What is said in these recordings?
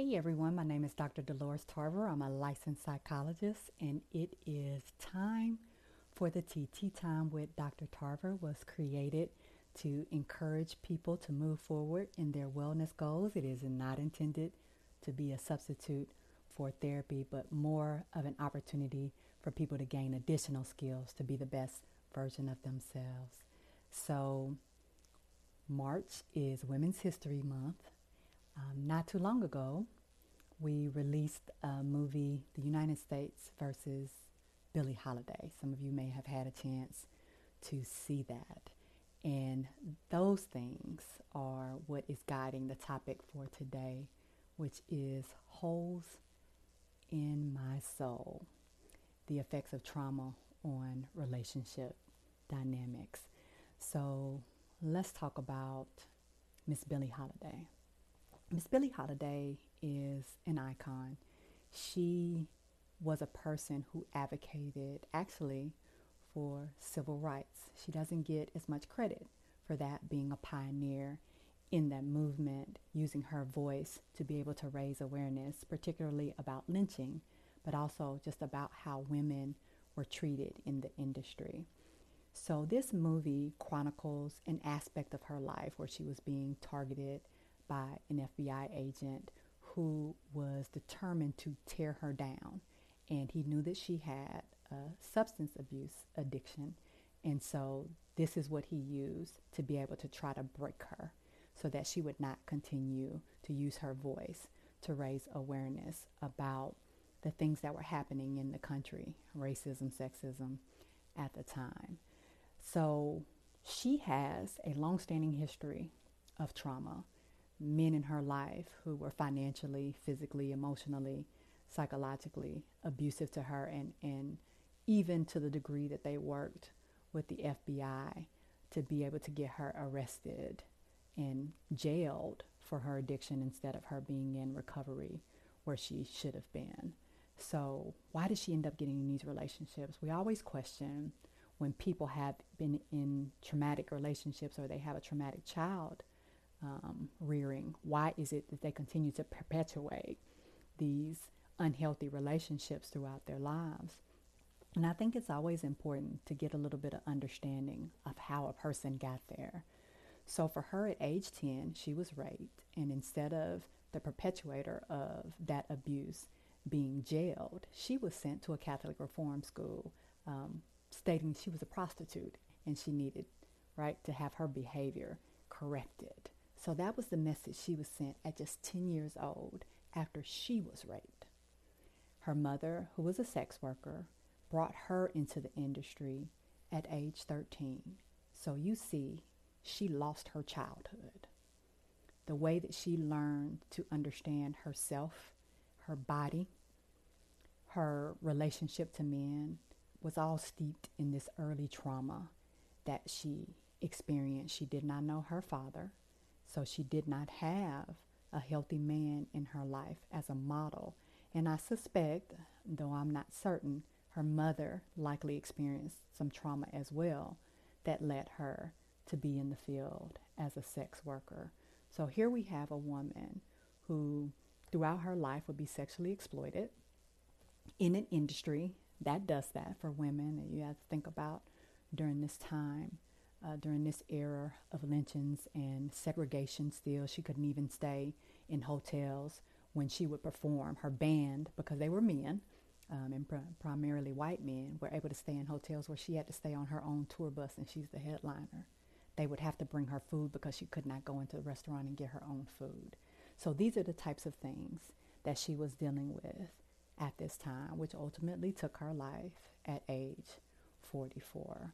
Hey everyone, my name is Dr. Dolores Tarver. I'm a licensed psychologist, and it is time for the TT Time with Dr. Tarver was created to encourage people to move forward in their wellness goals. It is not intended to be a substitute for therapy, but more of an opportunity for people to gain additional skills to be the best version of themselves. So, March is Women's History Month. Um, not too long ago, we released a movie, The United States versus Billie Holiday. Some of you may have had a chance to see that. And those things are what is guiding the topic for today, which is holes in my soul the effects of trauma on relationship dynamics. So let's talk about Miss Billie Holiday. Miss Billie Holiday is an icon. She was a person who advocated actually for civil rights. She doesn't get as much credit for that being a pioneer in that movement, using her voice to be able to raise awareness, particularly about lynching, but also just about how women were treated in the industry. So, this movie chronicles an aspect of her life where she was being targeted by an FBI agent who was determined to tear her down. And he knew that she had a substance abuse addiction. And so this is what he used to be able to try to break her so that she would not continue to use her voice to raise awareness about the things that were happening in the country racism, sexism at the time. So she has a long-standing history of trauma men in her life who were financially, physically, emotionally, psychologically abusive to her, and, and even to the degree that they worked with the FBI to be able to get her arrested and jailed for her addiction instead of her being in recovery where she should have been. So, why did she end up getting in these relationships? We always question when people have been in traumatic relationships or they have a traumatic child um, rearing? Why is it that they continue to perpetuate these unhealthy relationships throughout their lives? And I think it's always important to get a little bit of understanding of how a person got there. So for her at age 10, she was raped, and instead of the perpetuator of that abuse being jailed, she was sent to a Catholic reform school, um, stating she was a prostitute and she needed, right, to have her behavior corrected. So that was the message she was sent at just 10 years old after she was raped. Her mother, who was a sex worker, brought her into the industry at age 13. So you see, she lost her childhood. The way that she learned to understand herself, her body, her relationship to men was all steeped in this early trauma that she experienced. She did not know her father. So she did not have a healthy man in her life as a model. And I suspect, though I'm not certain, her mother likely experienced some trauma as well that led her to be in the field as a sex worker. So here we have a woman who, throughout her life, would be sexually exploited in an industry that does that for women that you have to think about during this time uh, during this era of lynchings and segregation still. She couldn't even stay in hotels when she would perform. Her band, because they were men, um, and pr- primarily white men, were able to stay in hotels where she had to stay on her own tour bus and she's the headliner. They would have to bring her food because she could not go into the restaurant and get her own food. So these are the types of things that she was dealing with at this time, which ultimately took her life at age 44.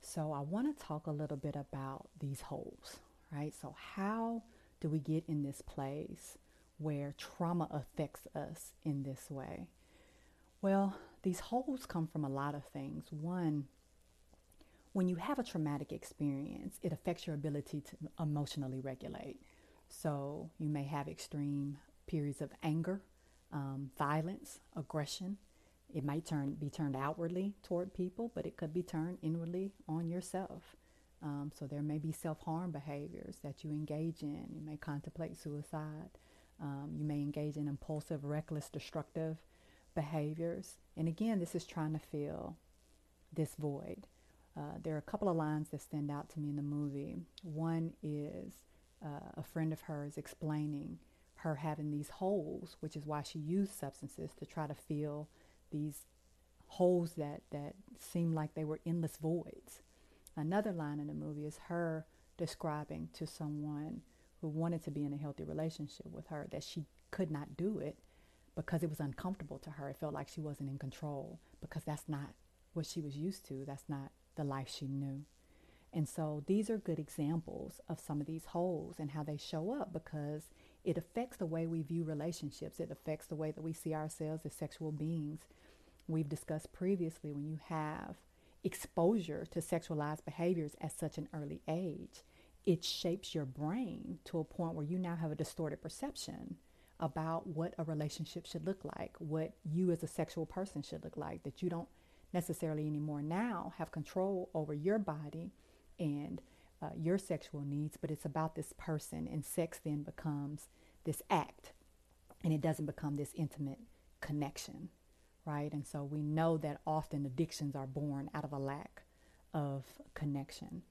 So I want to talk a little bit about these holes, right? So how do we get in this place where trauma affects us in this way? Well, these holes come from a lot of things. One, when you have a traumatic experience, it affects your ability to emotionally regulate. So you may have extreme periods of anger, um, violence, aggression, it might turn be turned outwardly toward people, but it could be turned inwardly on yourself. Um, so there may be self-harm behaviors that you engage in. You may contemplate suicide. Um, you may engage in impulsive, reckless, destructive behaviors. And again, this is trying to fill this void. Uh, there are a couple of lines that stand out to me in the movie. One is uh, a friend of hers explaining her having these holes, which is why she used substances to try to fill these holes that, that seemed like they were endless voids. Another line in the movie is her describing to someone who wanted to be in a healthy relationship with her that she could not do it because it was uncomfortable to her. It felt like she wasn't in control because that's not what she was used to. That's not the life she knew. And so these are good examples of some of these holes and how they show up because it affects the way we view relationships. It affects the way that we see ourselves as sexual beings. We've discussed previously when you have exposure to sexualized behaviors at such an early age, it shapes your brain to a point where you now have a distorted perception about what a relationship should look like, what you as a sexual person should look like, that you don't necessarily anymore now have control over your body and uh, your sexual needs, but it's about this person, and sex then becomes this act, and it doesn't become this intimate connection, right? And so we know that often addictions are born out of a lack of connection.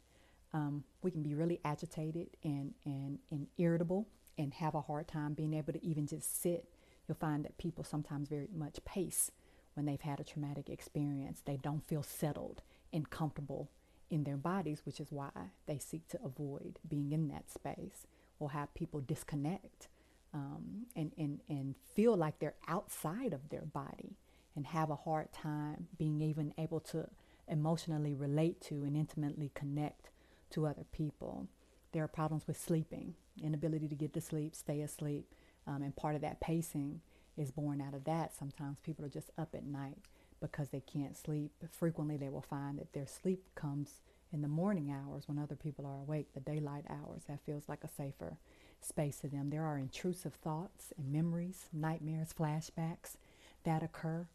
Um, we can be really agitated and, and, and irritable and have a hard time being able to even just sit. You'll find that people sometimes very much pace when they've had a traumatic experience. They don't feel settled and comfortable in their bodies, which is why they seek to avoid being in that space or have people disconnect um, and, and, and feel like they're outside of their body and have a hard time being even able to emotionally relate to and intimately connect to other people. There are problems with sleeping, inability to get to sleep, stay asleep, um, and part of that pacing is born out of that. Sometimes people are just up at night because they can't sleep. Frequently, they will find that their sleep comes in the morning hours when other people are awake, the daylight hours. That feels like a safer space to them. There are intrusive thoughts and memories, nightmares, flashbacks that occur.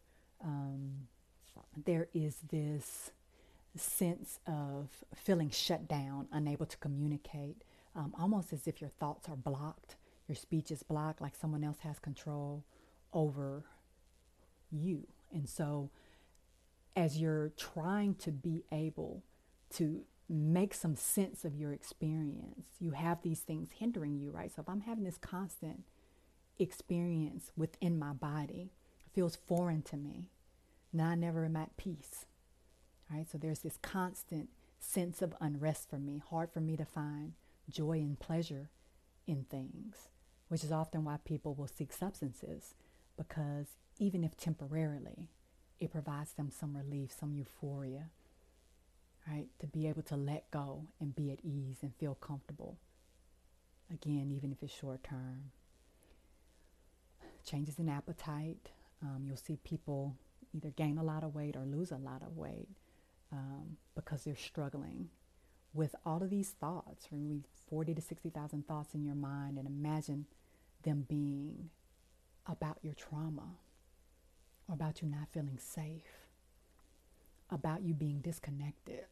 Um, there is this sense of feeling shut down, unable to communicate, um, almost as if your thoughts are blocked, your speech is blocked, like someone else has control over you. And so, as you're trying to be able to make some sense of your experience, you have these things hindering you, right? So, if I'm having this constant experience within my body, feels foreign to me, now I never am at peace. Right? So there's this constant sense of unrest for me, hard for me to find joy and pleasure in things, which is often why people will seek substances because even if temporarily, it provides them some relief, some euphoria, right? To be able to let go and be at ease and feel comfortable. Again, even if it's short term. Changes in appetite. Um, you'll see people either gain a lot of weight or lose a lot of weight um, because they're struggling with all of these thoughts. Remember, 40 to 60,000 thoughts in your mind, and imagine them being about your trauma, or about you not feeling safe, about you being disconnected.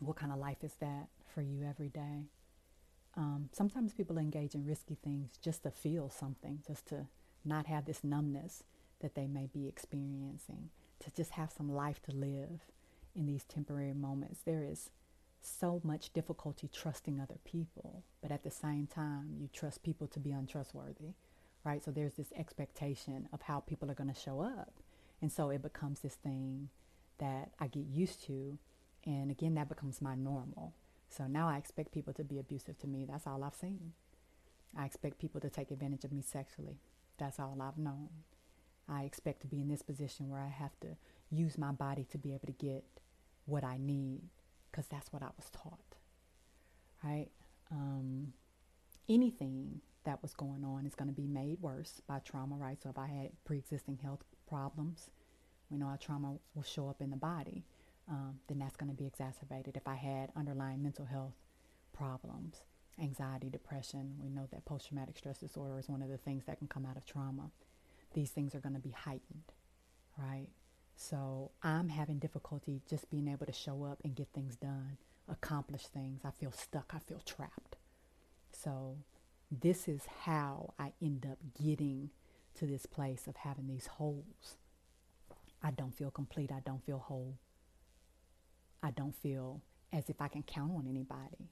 What kind of life is that for you every day? Um, sometimes people engage in risky things just to feel something, just to not have this numbness that they may be experiencing, to just have some life to live in these temporary moments. There is so much difficulty trusting other people, but at the same time, you trust people to be untrustworthy, right? So there's this expectation of how people are going to show up. And so it becomes this thing that I get used to. And again, that becomes my normal. So now I expect people to be abusive to me. That's all I've seen. I expect people to take advantage of me sexually. That's all I've known. I expect to be in this position where I have to use my body to be able to get what I need because that's what I was taught. Right? Um, anything that was going on is going to be made worse by trauma, right? So if I had pre-existing health problems, we know how trauma will show up in the body, um, then that's going to be exacerbated. If I had underlying mental health problems, anxiety, depression, we know that post-traumatic stress disorder is one of the things that can come out of trauma. These things are going to be heightened, right? So I'm having difficulty just being able to show up and get things done, accomplish things. I feel stuck. I feel trapped. So this is how I end up getting to this place of having these holes. I don't feel complete. I don't feel whole. I don't feel as if I can count on anybody.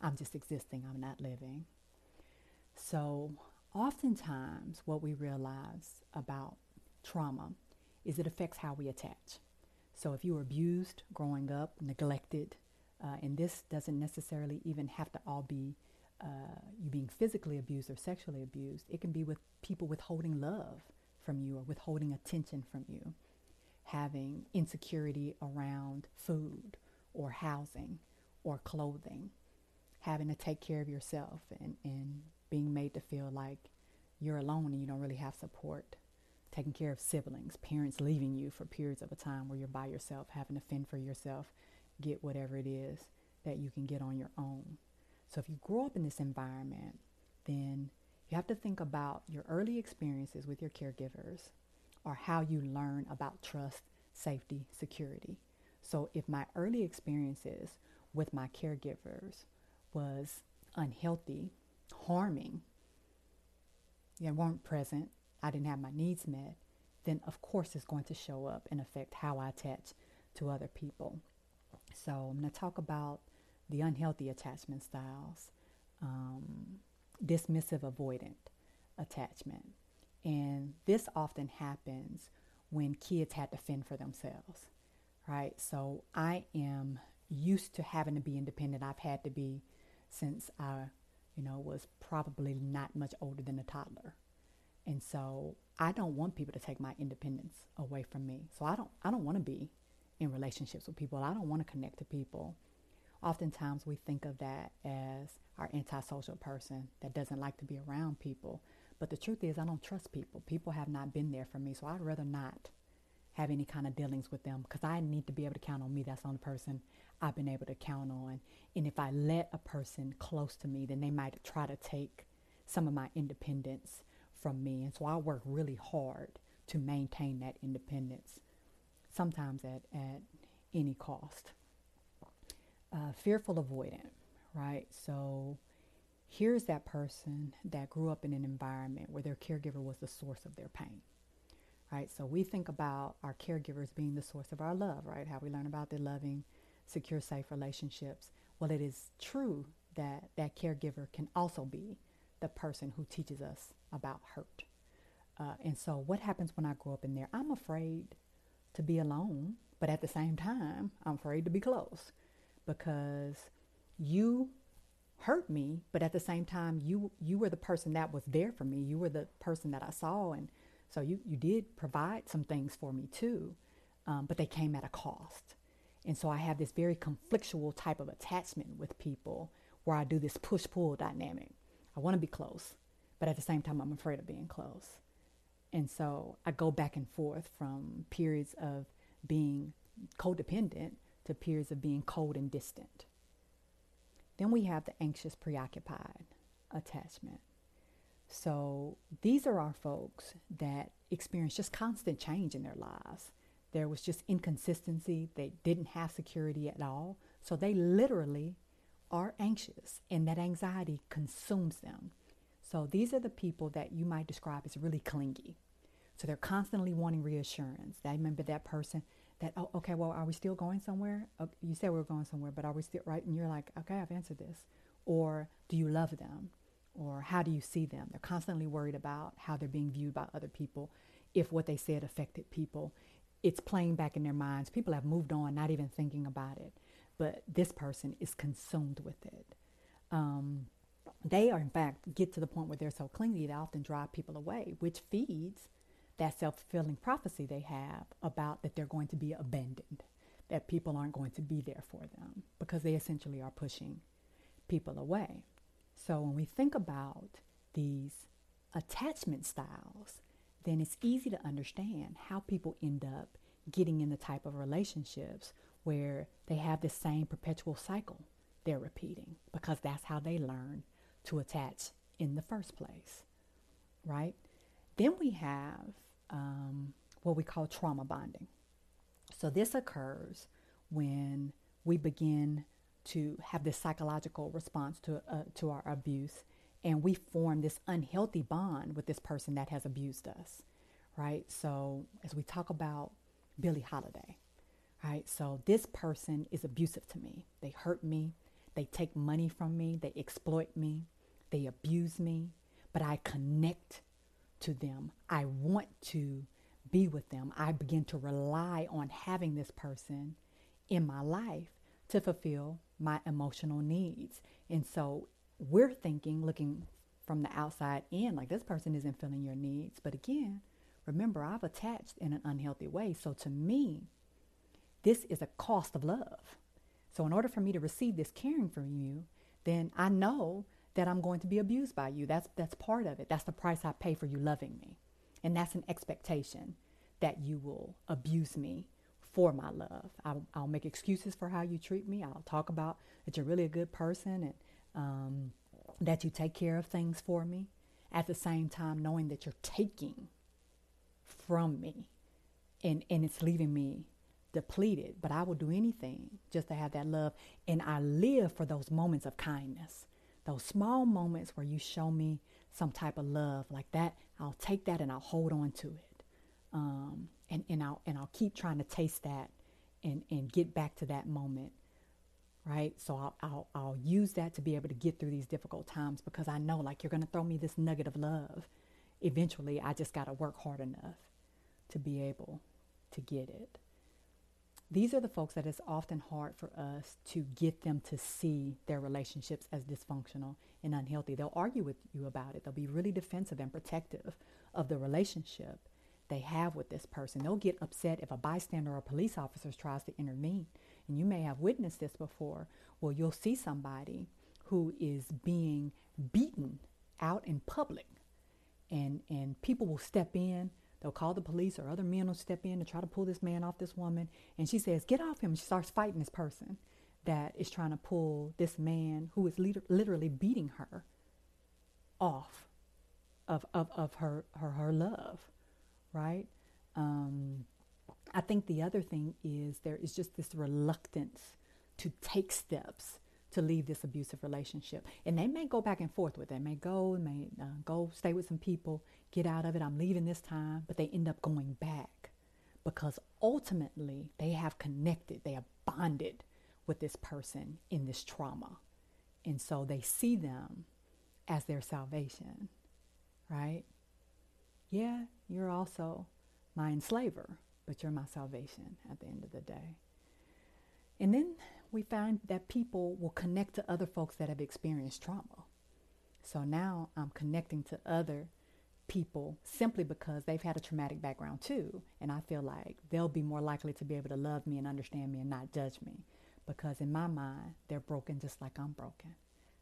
I'm just existing, I'm not living. So, oftentimes, what we realize about trauma is it affects how we attach. So, if you were abused growing up, neglected, uh, and this doesn't necessarily even have to all be uh, you being physically abused or sexually abused, it can be with people withholding love from you or withholding attention from you, having insecurity around food or housing or clothing, having to take care of yourself and, and being made to feel like you're alone and you don't really have support, taking care of siblings, parents leaving you for periods of a time where you're by yourself, having to fend for yourself, get whatever it is that you can get on your own. So if you grow up in this environment, then you have to think about your early experiences with your caregivers or how you learn about trust, safety, security. So if my early experiences with my caregivers was unhealthy, harming, they weren't present, I didn't have my needs met, then of course it's going to show up and affect how I attach to other people. So I'm going to talk about the unhealthy attachment styles, um, dismissive avoidant attachment. And this often happens when kids had to fend for themselves, right? So I am used to having to be independent. I've had to be since I, you know, was probably not much older than a toddler. And so I don't want people to take my independence away from me. So I don't I don't want to be in relationships with people. I don't want to connect to people oftentimes we think of that as our antisocial person that doesn't like to be around people. But the truth is, I don't trust people. People have not been there for me, so I'd rather not have any kind of dealings with them because I need to be able to count on me. That's the only person I've been able to count on. And if I let a person close to me, then they might try to take some of my independence from me. And so I work really hard to maintain that independence, sometimes at, at any cost uh, fearful avoidant, right? So here's that person that grew up in an environment where their caregiver was the source of their pain, right? So we think about our caregivers being the source of our love, right? How we learn about the loving, secure, safe relationships. Well, it is true that that caregiver can also be the person who teaches us about hurt. Uh, and so, what happens when I grow up in there? I'm afraid to be alone, but at the same time, I'm afraid to be close because you hurt me, but at the same time, you you were the person that was there for me. You were the person that I saw, and so you you did provide some things for me too, um, but they came at a cost. And so I have this very conflictual type of attachment with people where I do this push pull dynamic. I want to be close, but at the same time, I'm afraid of being close. And so I go back and forth from periods of being codependent to of being cold and distant. Then we have the anxious, preoccupied attachment. So these are our folks that experience just constant change in their lives. There was just inconsistency. They didn't have security at all. So they literally are anxious, and that anxiety consumes them. So these are the people that you might describe as really clingy. So they're constantly wanting reassurance. I remember that person that oh okay well are we still going somewhere? You said we are going somewhere but are we still right? And you're like okay i've answered this. Or do you love them? Or how do you see them? They're constantly worried about how they're being viewed by other people if what they said affected people. It's playing back in their minds. People have moved on not even thinking about it. But this person is consumed with it. Um, they are in fact get to the point where they're so clingy they often drive people away which feeds that self fulfilling prophecy they have about that they're going to be abandoned, that people aren't going to be there for them because they essentially are pushing people away. So when we think about these attachment styles, then it's easy to understand how people end up getting in the type of relationships where they have the same perpetual cycle they're repeating because that's how they learn to attach in the first place, right? Then we have um, what we call trauma bonding. So this occurs when we begin to have this psychological response to uh, to our abuse, and we form this unhealthy bond with this person that has abused us, right? So, as we talk about Billie Holiday, right? So, this person is abusive to me. They hurt me, they take money from me, they exploit me, they abuse me, but I connect to them. I want to be with them. I begin to rely on having this person in my life to fulfill my emotional needs. And so we're thinking, looking from the outside in, like this person isn't filling your needs. But again, remember, I've attached in an unhealthy way. So to me, this is a cost of love. So in order for me to receive this caring from you, then I know that I'm going to be abused by you. That's that's part of it. That's the price I pay for you loving me. And that's an expectation that you will abuse me for my love. I'll, I'll make excuses for how you treat me. I'll talk about that you're really a good person and um, that you take care of things for me. At the same time, knowing that you're taking from me and, and it's leaving me depleted. But I will do anything just to have that love. And I live for those moments of kindness, those small moments where you show me some type of love like that. I'll take that and I'll hold on to it. Um, and, and I'll and I'll keep trying to taste that and, and get back to that moment. Right. So I'll, I'll I'll use that to be able to get through these difficult times because I know like you're gonna throw me this nugget of love. Eventually I just gotta work hard enough to be able to get it. These are the folks that it's often hard for us to get them to see their relationships as dysfunctional and unhealthy. They'll argue with you about it. They'll be really defensive and protective of the relationship they have with this person. They'll get upset if a bystander or a police officer tries to intervene. And you may have witnessed this before. Well, you'll see somebody who is being beaten out in public, and and people will step in. They'll call the police, or other men will step in to try to pull this man off this woman. And she says, "Get off him!" She starts fighting this person that is trying to pull this man who is literally beating her off of, of, of her, her, her love right? Um, I think the other thing is there is just this reluctance to take steps to leave this abusive relationship. And they may go back and forth with it. They may go, may uh, go stay with some people, get out of it. I'm leaving this time, but they end up going back because ultimately they have connected, they have bonded with this person in this trauma. And so they see them as their salvation, right? Yeah, you're also my enslaver, but you're my salvation at the end of the day. And then we find that people will connect to other folks that have experienced trauma. So now I'm connecting to other people simply because they've had a traumatic background too. And I feel like they'll be more likely to be able to love me and understand me and not judge me. Because in my mind, they're broken just like I'm broken.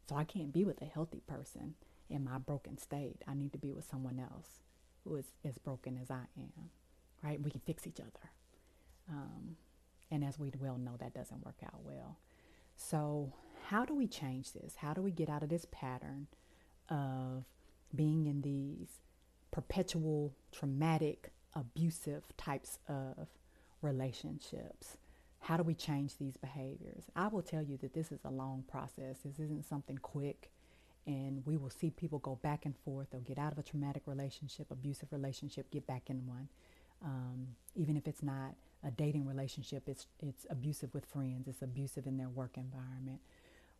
So I can't be with a healthy person in my broken state. I need to be with someone else who is as broken as I am, right? We can fix each other. Um, and as we well know, that doesn't work out well. So, how do we change this? How do we get out of this pattern of being in these perpetual, traumatic, abusive types of relationships? How do we change these behaviors? I will tell you that this is a long process. This isn't something quick and we will see people go back and forth. They'll get out of a traumatic relationship, abusive relationship, get back in one. Um, even if it's not a dating relationship, it's it's abusive with friends. It's abusive in their work environment,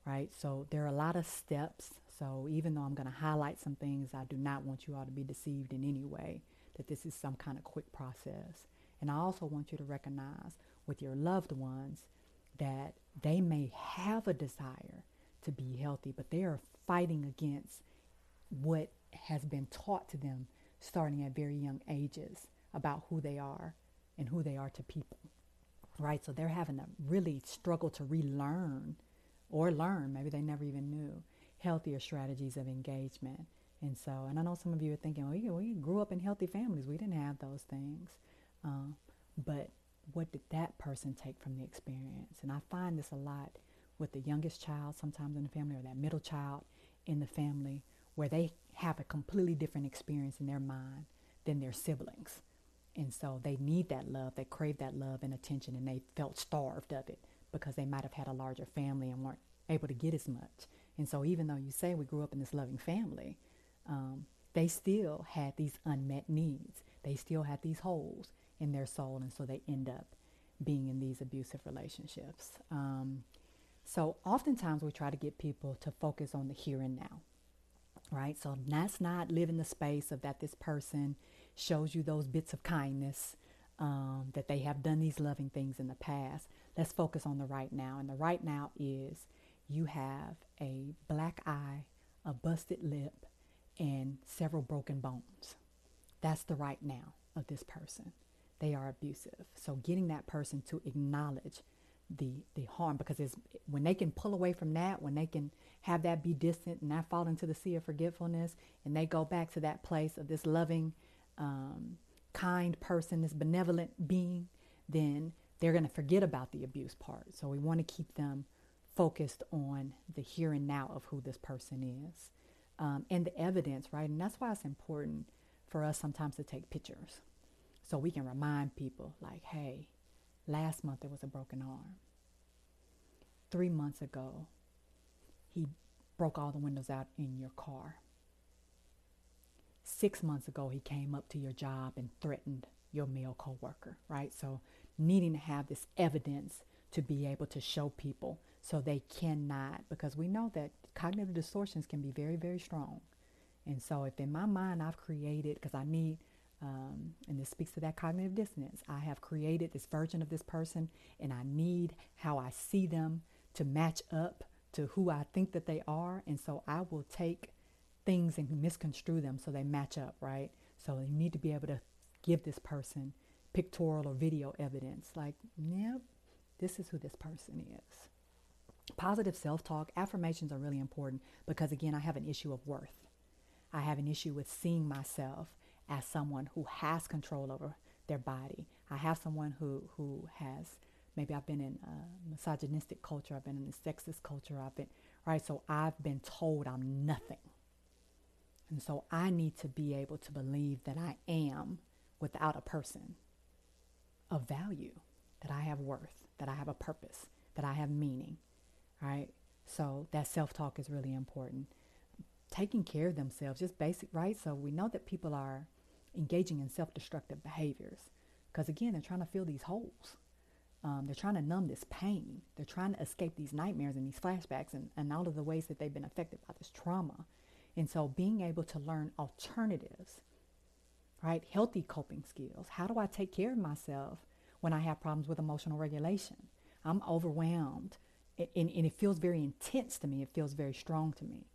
right? So there are a lot of steps. So even though I'm going to highlight some things, I do not want you all to be deceived in any way that this is some kind of quick process. And I also want you to recognize with your loved ones that they may have a desire to be healthy, but they are fighting against what has been taught to them starting at very young ages about who they are and who they are to people. Right? So they're having to really struggle to relearn or learn, maybe they never even knew, healthier strategies of engagement. And so, and I know some of you are thinking, well, we grew up in healthy families. We didn't have those things. Uh, but what did that person take from the experience? And I find this a lot with the youngest child, sometimes in the family, or that middle child in the family, where they have a completely different experience in their mind than their siblings. And so they need that love, they crave that love and attention, and they felt starved of it because they might have had a larger family and weren't able to get as much. And so, even though you say we grew up in this loving family, um, they still had these unmet needs. They still had these holes in their soul, and so they end up being in these abusive relationships. Um, so, oftentimes we try to get people to focus on the here and now, right? So, that's not living the space of that this person shows you those bits of kindness, um, that they have done these loving things in the past. Let's focus on the right now. And the right now is you have a black eye, a busted lip, and several broken bones. That's the right now of this person. They are abusive. So getting that person to acknowledge the the harm because it's when they can pull away from that, when they can have that be distant and not fall into the sea of forgetfulness, and they go back to that place of this loving, um, kind person, this benevolent being, then they're going to forget about the abuse part. So we want to keep them focused on the here and now of who this person is um, and the evidence, right? And that's why it's important for us sometimes to take pictures so we can remind people, like, hey, last month there was a broken arm. Three months ago, he broke all the windows out in your car. Six months ago, he came up to your job and threatened your male coworker, right? So, needing to have this evidence to be able to show people so they cannot, because we know that cognitive distortions can be very, very strong. And so, if in my mind I've created, because I need, um, and this speaks to that cognitive dissonance, I have created this version of this person and I need how I see them to match up to who I think that they are. And so, I will take things and misconstrue them so they match up, right? So, you need to be able to give this person pictorial or video evidence like, yep, this is who this person is. Positive self talk, affirmations are really important because, again, I have an issue of worth. I have an issue with seeing myself as someone who has control over their body. I have someone who, who has, maybe I've been in a misogynistic culture, I've been in a sexist culture, I've been, right? So I've been told I'm nothing. And so I need to be able to believe that I am without a person of value, that I have worth, that I have a purpose, that I have meaning, right? So that self talk is really important. Taking care of themselves, just basic, right? So we know that people are engaging in self destructive behaviors because, again, they're trying to fill these holes. Um, they're trying to numb this pain. They're trying to escape these nightmares and these flashbacks and, and all of the ways that they've been affected by this trauma. And so being able to learn alternatives, right? Healthy coping skills. How do I take care of myself when I have problems with emotional regulation? I'm overwhelmed and, and it feels very intense to me. It feels very strong to me.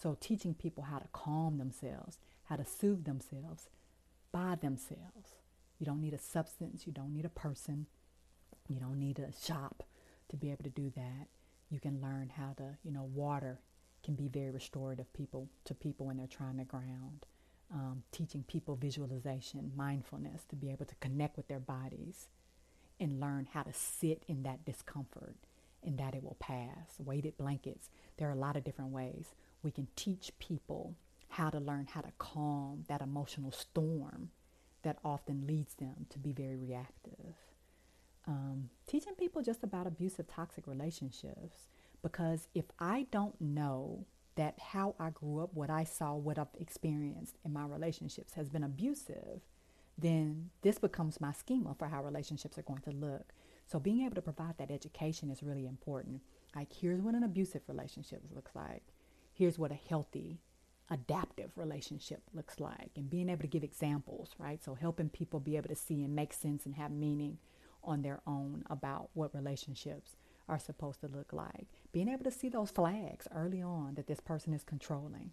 So teaching people how to calm themselves, how to soothe themselves by themselves. You don't need a substance. You don't need a person. You don't need a shop to be able to do that. You can learn how to, you know, water can be very restorative people to people when they're trying to ground. Um, teaching people visualization, mindfulness to be able to connect with their bodies and learn how to sit in that discomfort and that it will pass. Weighted blankets. There are a lot of different ways we can teach people how to learn how to calm that emotional storm that often leads them to be very reactive. Um, teaching people just about abusive, toxic relationships. Because if I don't know that how I grew up, what I saw, what I've experienced in my relationships has been abusive, then this becomes my schema for how relationships are going to look. So being able to provide that education is really important. Like here's what an abusive relationship looks like. Here's what a healthy, adaptive relationship looks like. And being able to give examples, right? So helping people be able to see and make sense and have meaning on their own about what relationships are supposed to look like. Being able to see those flags early on that this person is controlling,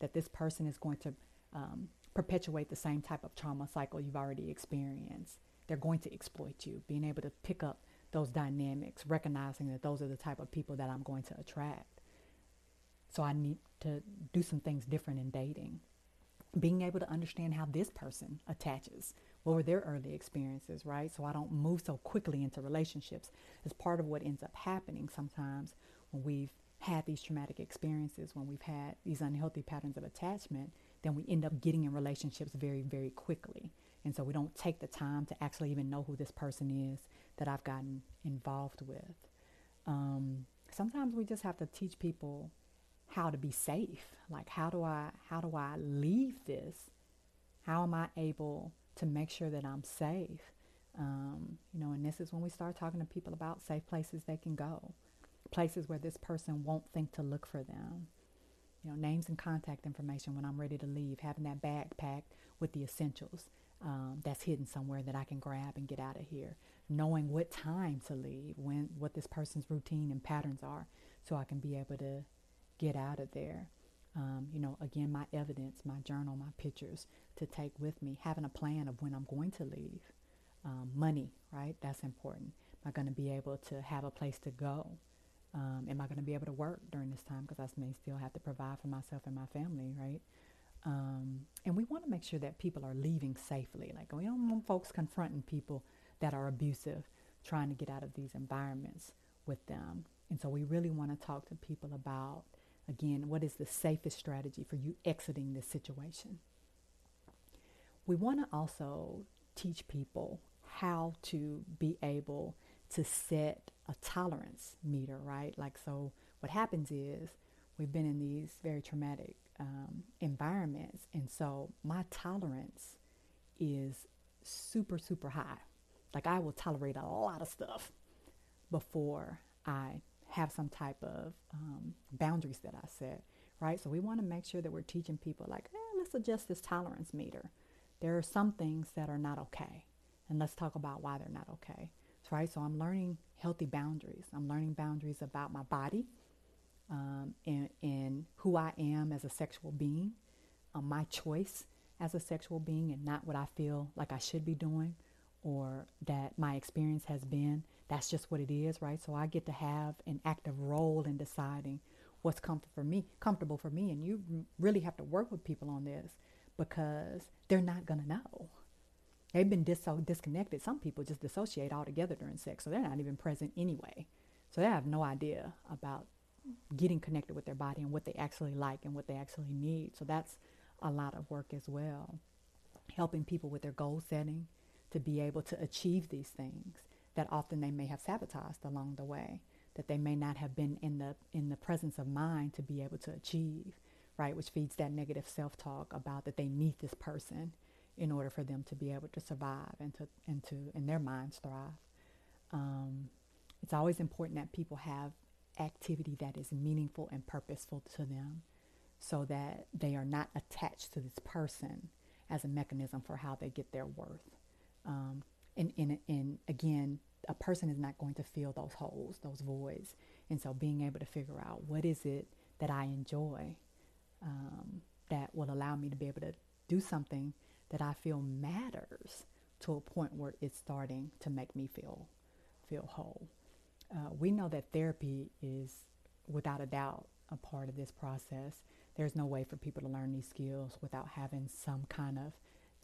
that this person is going to um, perpetuate the same type of trauma cycle you've already experienced they're going to exploit you. Being able to pick up those dynamics, recognizing that those are the type of people that I'm going to attract. So I need to do some things different in dating. Being able to understand how this person attaches. What were their early experiences, right? So I don't move so quickly into relationships. Is part of what ends up happening sometimes when we've had these traumatic experiences, when we've had these unhealthy patterns of attachment, then we end up getting in relationships very, very quickly. And so we don't take the time to actually even know who this person is that I've gotten involved with. Um, sometimes we just have to teach people how to be safe. Like how do I how do I leave this? How am I able to make sure that I'm safe? Um, you know, and this is when we start talking to people about safe places they can go, places where this person won't think to look for them. You know, names and contact information when I'm ready to leave, having that bag packed with the essentials um, that's hidden somewhere that I can grab and get out of here. Knowing what time to leave, when what this person's routine and patterns are, so I can be able to get out of there. Um, you know, again, my evidence, my journal, my pictures to take with me, having a plan of when I'm going to leave. Um, money, right? That's important. Am I going to be able to have a place to go? Um, am I going to be able to work during this time? Because I may still have to provide for myself and my family, right? Um, and we want to make sure that people are leaving safely. Like we don't want folks confronting people that are abusive, trying to get out of these environments with them. And so we really want to talk to people about, again, what is the safest strategy for you exiting this situation. We want to also teach people how to be able to set a tolerance meter, right? Like, so what happens is we've been in these very traumatic um, environments. And so my tolerance is super, super high. Like I will tolerate a lot of stuff before I have some type of um, boundaries that I set, right? So we want to make sure that we're teaching people like, eh, let's adjust this tolerance meter. There are some things that are not okay. And let's talk about why they're not okay. Right? So I'm learning healthy boundaries. I'm learning boundaries about my body um, and, and who I am as a sexual being, um, my choice as a sexual being, and not what I feel like I should be doing or that my experience has been. That's just what it is, right? So I get to have an active role in deciding what's comfortable for me, comfortable for me, and you really have to work with people on this because they're not gonna know. They've been dis- disconnected. Some people just dissociate altogether during sex, so they're not even present anyway. So they have no idea about getting connected with their body and what they actually like and what they actually need. So that's a lot of work as well. Helping people with their goal setting to be able to achieve these things that often they may have sabotaged along the way, that they may not have been in the in the presence of mind to be able to achieve, right? Which feeds that negative self-talk about that they need this person in order for them to be able to survive and to and to in their minds thrive. Um, it's always important that people have activity that is meaningful and purposeful to them so that they are not attached to this person as a mechanism for how they get their worth. Um, and, and, and again, a person is not going to fill those holes, those voids. And so being able to figure out what is it that I enjoy um, that will allow me to be able to do something that I feel matters to a point where it's starting to make me feel feel whole uh, we know that therapy is without a doubt a part of this process. There's no way for people to learn these skills without having some kind of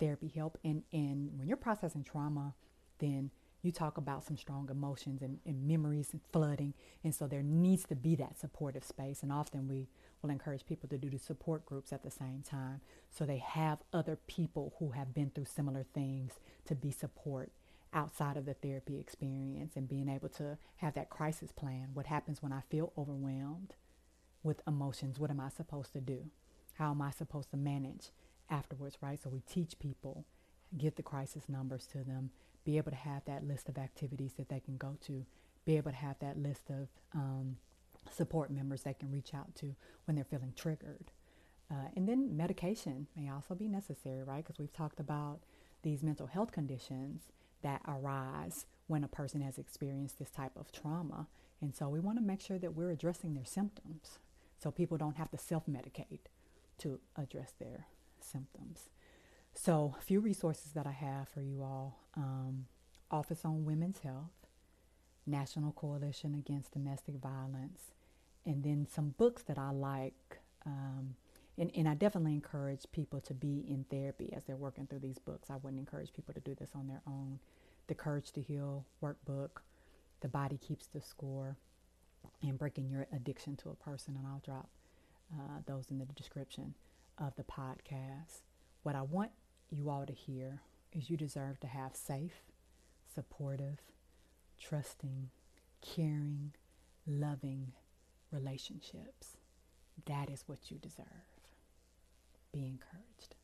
therapy help. And, and when you're processing trauma, then you talk about some strong emotions and, and memories and flooding. And so there needs to be that supportive space. And often we will encourage people to do the support groups at the same time. So they have other people who have been through similar things to be support outside of the therapy experience and being able to have that crisis plan. What happens when I feel overwhelmed with emotions? What am I supposed to do? How am I supposed to manage afterwards, right? So we teach people, give the crisis numbers to them, be able to have that list of activities that they can go to, be able to have that list of um, support members they can reach out to when they're feeling triggered. Uh, and then medication may also be necessary, right? Because we've talked about these mental health conditions that arise when a person has experienced this type of trauma. And so we want to make sure that we're addressing their symptoms so people don't have to self medicate to address their symptoms. So, a few resources that I have for you all um, Office on Women's Health, National Coalition Against Domestic Violence, and then some books that I like. Um, and, and I definitely encourage people to be in therapy as they're working through these books. I wouldn't encourage people to do this on their own. The Courage to Heal workbook, The Body Keeps the Score, and Breaking Your Addiction to a Person. And I'll drop uh, those in the description of the podcast. What I want you all to hear is you deserve to have safe, supportive, trusting, caring, loving relationships That is what you deserve. Be encouraged.